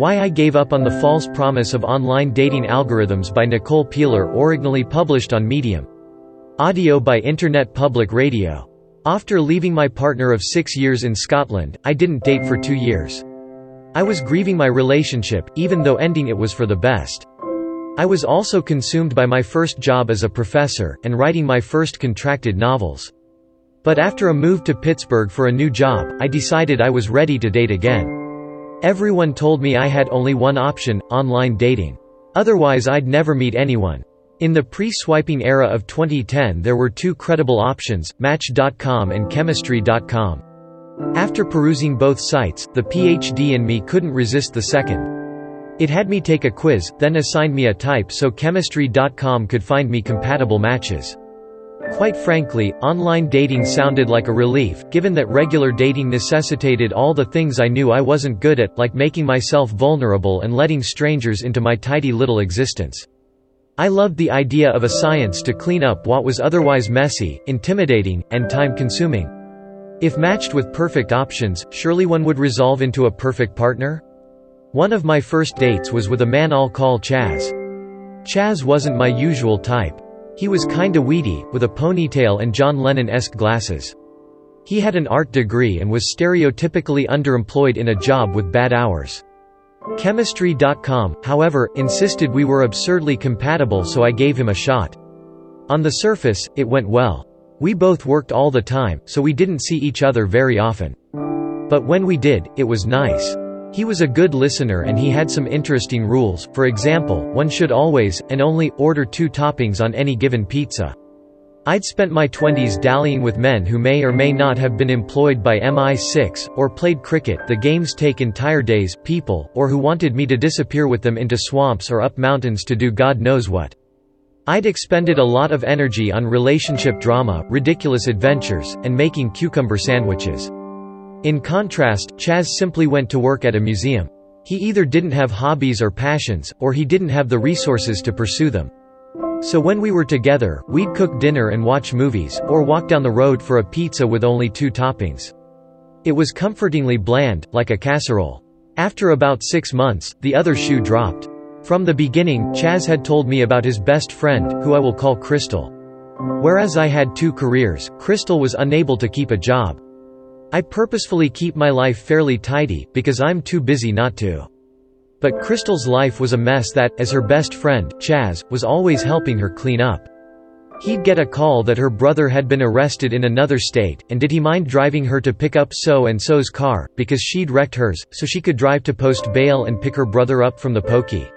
Why I Gave Up on the False Promise of Online Dating Algorithms by Nicole Peeler originally published on Medium. Audio by Internet Public Radio. After leaving my partner of six years in Scotland, I didn't date for two years. I was grieving my relationship, even though ending it was for the best. I was also consumed by my first job as a professor, and writing my first contracted novels. But after a move to Pittsburgh for a new job, I decided I was ready to date again. Everyone told me I had only one option, online dating. Otherwise I'd never meet anyone. In the pre-swiping era of 2010 there were two credible options, Match.com and Chemistry.com. After perusing both sites, the PhD in me couldn't resist the second. It had me take a quiz, then assigned me a type so Chemistry.com could find me compatible matches. Quite frankly, online dating sounded like a relief, given that regular dating necessitated all the things I knew I wasn't good at, like making myself vulnerable and letting strangers into my tidy little existence. I loved the idea of a science to clean up what was otherwise messy, intimidating, and time-consuming. If matched with perfect options, surely one would resolve into a perfect partner? One of my first dates was with a man I'll call Chaz. Chaz wasn't my usual type. He was kinda weedy, with a ponytail and John Lennon-esque glasses. He had an art degree and was stereotypically underemployed in a job with bad hours. Chemistry.com, however, insisted we were absurdly compatible so I gave him a shot. On the surface, it went well. We both worked all the time, so we didn't see each other very often. But when we did, it was nice. He was a good listener and he had some interesting rules, for example, one should always, and only, order two toppings on any given pizza. I'd spent my twenties dallying with men who may or may not have been employed by MI6, or played cricket the games take entire days, people, or who wanted me to disappear with them into swamps or up mountains to do God knows what. I'd expended a lot of energy on relationship drama, ridiculous adventures, and making cucumber sandwiches. In contrast, Chaz simply went to work at a museum. He either didn't have hobbies or passions, or he didn't have the resources to pursue them. So when we were together, we'd cook dinner and watch movies, or walk down the road for a pizza with only two toppings. It was comfortingly bland, like a casserole. After about six months, the other shoe dropped. From the beginning, Chaz had told me about his best friend, who I will call Crystal. Whereas I had two careers, Crystal was unable to keep a job. I purposefully keep my life fairly tidy, because I'm too busy not to. But Crystal's life was a mess that, as her best friend, Chaz, was always helping her clean up. He'd get a call that her brother had been arrested in another state, and did he mind driving her to pick up so-and-so's car, because she'd wrecked hers, so she could drive to post bail and pick her brother up from the pokey.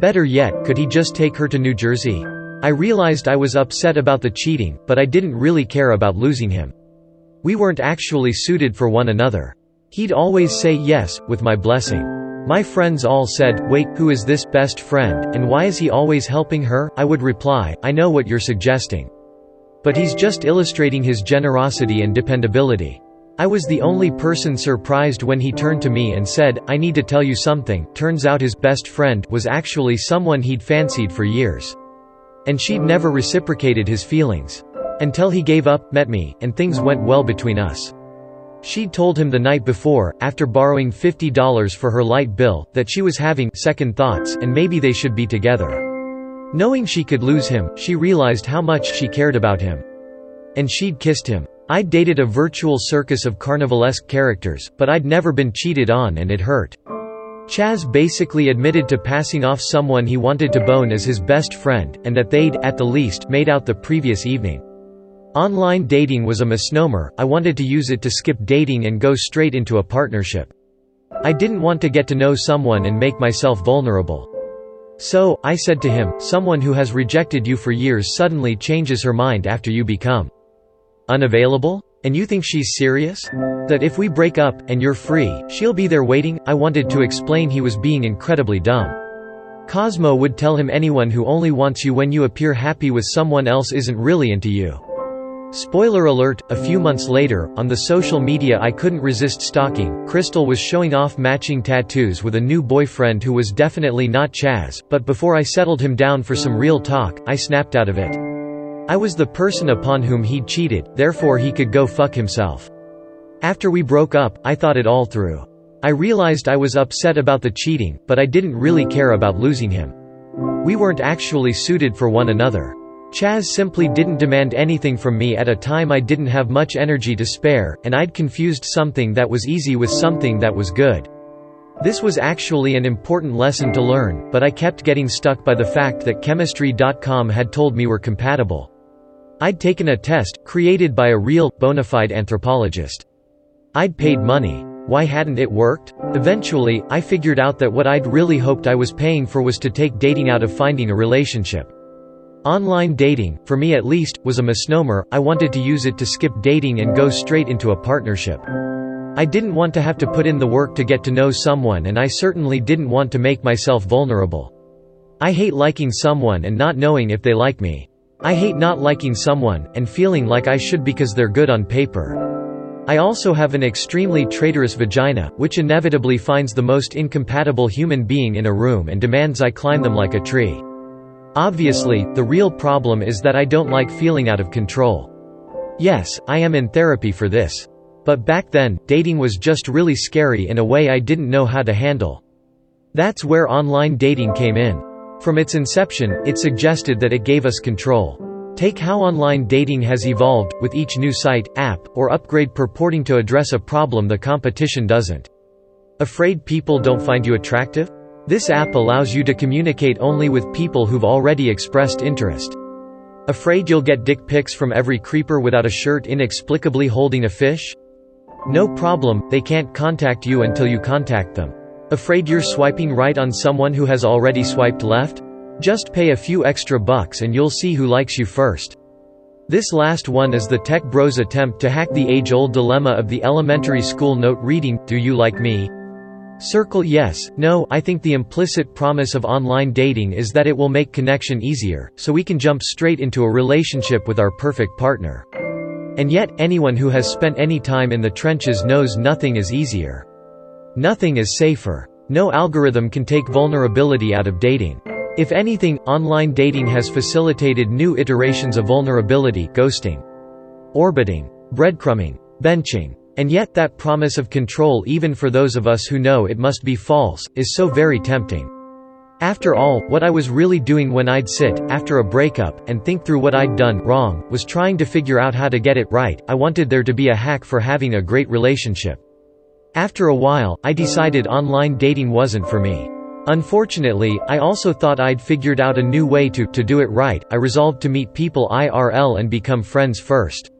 Better yet, could he just take her to New Jersey? I realized I was upset about the cheating, but I didn't really care about losing him. We weren't actually suited for one another. He'd always say yes, with my blessing. My friends all said, wait, who is this best friend, and why is he always helping her? I would reply, I know what you're suggesting. But he's just illustrating his generosity and dependability. I was the only person surprised when he turned to me and said, I need to tell you something, turns out his best friend was actually someone he'd fancied for years. And she'd never reciprocated his feelings. Until he gave up, met me, and things went well between us. She'd told him the night before, after borrowing $50 for her light bill, that she was having second thoughts and maybe they should be together. Knowing she could lose him, she realized how much she cared about him. And she'd kissed him. I'd dated a virtual circus of carnivalesque characters, but I'd never been cheated on and it hurt. Chaz basically admitted to passing off someone he wanted to bone as his best friend, and that they'd, at the least, made out the previous evening. Online dating was a misnomer, I wanted to use it to skip dating and go straight into a partnership. I didn't want to get to know someone and make myself vulnerable. So, I said to him, someone who has rejected you for years suddenly changes her mind after you become unavailable? And you think she's serious? That if we break up, and you're free, she'll be there waiting? I wanted to explain he was being incredibly dumb. Cosmo would tell him anyone who only wants you when you appear happy with someone else isn't really into you. Spoiler alert, a few months later, on the social media I couldn't resist stalking, Crystal was showing off matching tattoos with a new boyfriend who was definitely not Chaz, but before I settled him down for some real talk, I snapped out of it. I was the person upon whom he'd cheated, therefore he could go fuck himself. After we broke up, I thought it all through. I realized I was upset about the cheating, but I didn't really care about losing him. We weren't actually suited for one another. Chaz simply didn't demand anything from me at a time I didn't have much energy to spare, and I'd confused something that was easy with something that was good. This was actually an important lesson to learn, but I kept getting stuck by the fact that chemistry.com had told me we're compatible. I'd taken a test, created by a real, bona fide anthropologist. I'd paid money. Why hadn't it worked? Eventually, I figured out that what I'd really hoped I was paying for was to take dating out of finding a relationship. Online dating, for me at least, was a misnomer, I wanted to use it to skip dating and go straight into a partnership. I didn't want to have to put in the work to get to know someone and I certainly didn't want to make myself vulnerable. I hate liking someone and not knowing if they like me. I hate not liking someone, and feeling like I should because they're good on paper. I also have an extremely traitorous vagina, which inevitably finds the most incompatible human being in a room and demands I climb them like a tree. Obviously, the real problem is that I don't like feeling out of control. Yes, I am in therapy for this. But back then, dating was just really scary in a way I didn't know how to handle. That's where online dating came in. From its inception, it suggested that it gave us control. Take how online dating has evolved, with each new site, app, or upgrade purporting to address a problem the competition doesn't. Afraid people don't find you attractive? This app allows you to communicate only with people who've already expressed interest. Afraid you'll get dick pics from every creeper without a shirt inexplicably holding a fish? No problem, they can't contact you until you contact them. Afraid you're swiping right on someone who has already swiped left? Just pay a few extra bucks and you'll see who likes you first. This last one is the tech bros attempt to hack the age-old dilemma of the elementary school note reading, do you like me? Circle yes, no, I think the implicit promise of online dating is that it will make connection easier, so we can jump straight into a relationship with our perfect partner. And yet, anyone who has spent any time in the trenches knows nothing is easier. Nothing is safer. No algorithm can take vulnerability out of dating. If anything, online dating has facilitated new iterations of vulnerability ghosting, orbiting, breadcrumbing, benching. And yet that promise of control even for those of us who know it must be false, is so very tempting. After all, what I was really doing when I'd sit, after a breakup, and think through what I'd done wrong, was trying to figure out how to get it right, I wanted there to be a hack for having a great relationship. After a while, I decided online dating wasn't for me. Unfortunately, I also thought I'd figured out a new way to, to do it right, I resolved to meet people IRL and become friends first.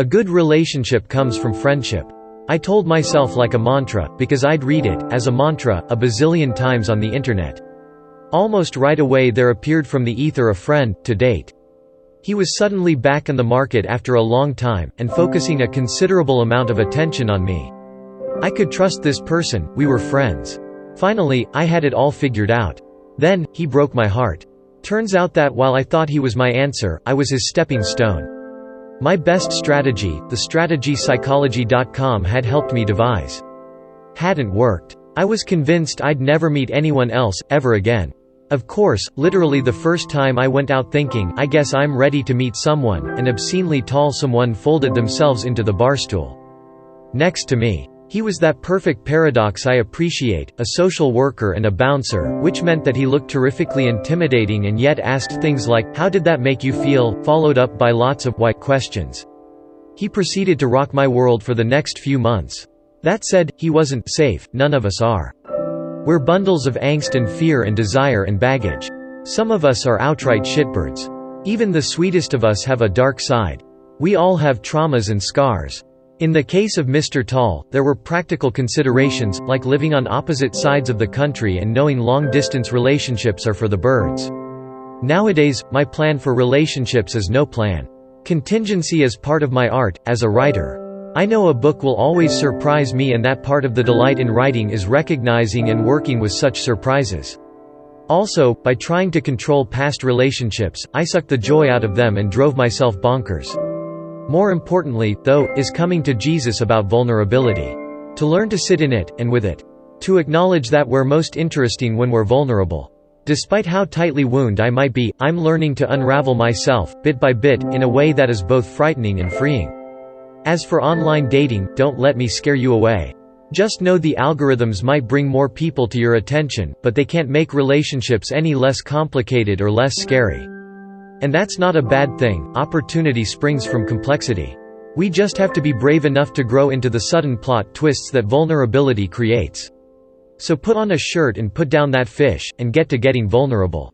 A good relationship comes from friendship. I told myself like a mantra, because I'd read it, as a mantra, a bazillion times on the internet. Almost right away there appeared from the ether a friend, to date. He was suddenly back in the market after a long time, and focusing a considerable amount of attention on me. I could trust this person, we were friends. Finally, I had it all figured out. Then, he broke my heart. Turns out that while I thought he was my answer, I was his stepping stone. My best strategy, the strategypsychology.com had helped me devise. Hadn't worked. I was convinced I'd never meet anyone else, ever again. Of course, literally the first time I went out thinking, I guess I'm ready to meet someone, an obscenely tall someone folded themselves into the barstool. Next to me. He was that perfect paradox I appreciate, a social worker and a bouncer, which meant that he looked terrifically intimidating and yet asked things like, how did that make you feel, followed up by lots of why questions. He proceeded to rock my world for the next few months. That said, he wasn't safe, none of us are. We're bundles of angst and fear and desire and baggage. Some of us are outright shitbirds. Even the sweetest of us have a dark side. We all have traumas and scars. In the case of Mr. Tall, there were practical considerations, like living on opposite sides of the country and knowing long-distance relationships are for the birds. Nowadays, my plan for relationships is no plan. Contingency is part of my art, as a writer. I know a book will always surprise me and that part of the delight in writing is recognizing and working with such surprises. Also, by trying to control past relationships, I sucked the joy out of them and drove myself bonkers. More importantly, though, is coming to Jesus about vulnerability. To learn to sit in it, and with it. To acknowledge that we're most interesting when we're vulnerable. Despite how tightly wound I might be, I'm learning to unravel myself, bit by bit, in a way that is both frightening and freeing. As for online dating, don't let me scare you away. Just know the algorithms might bring more people to your attention, but they can't make relationships any less complicated or less scary. And that's not a bad thing, opportunity springs from complexity. We just have to be brave enough to grow into the sudden plot twists that vulnerability creates. So put on a shirt and put down that fish, and get to getting vulnerable.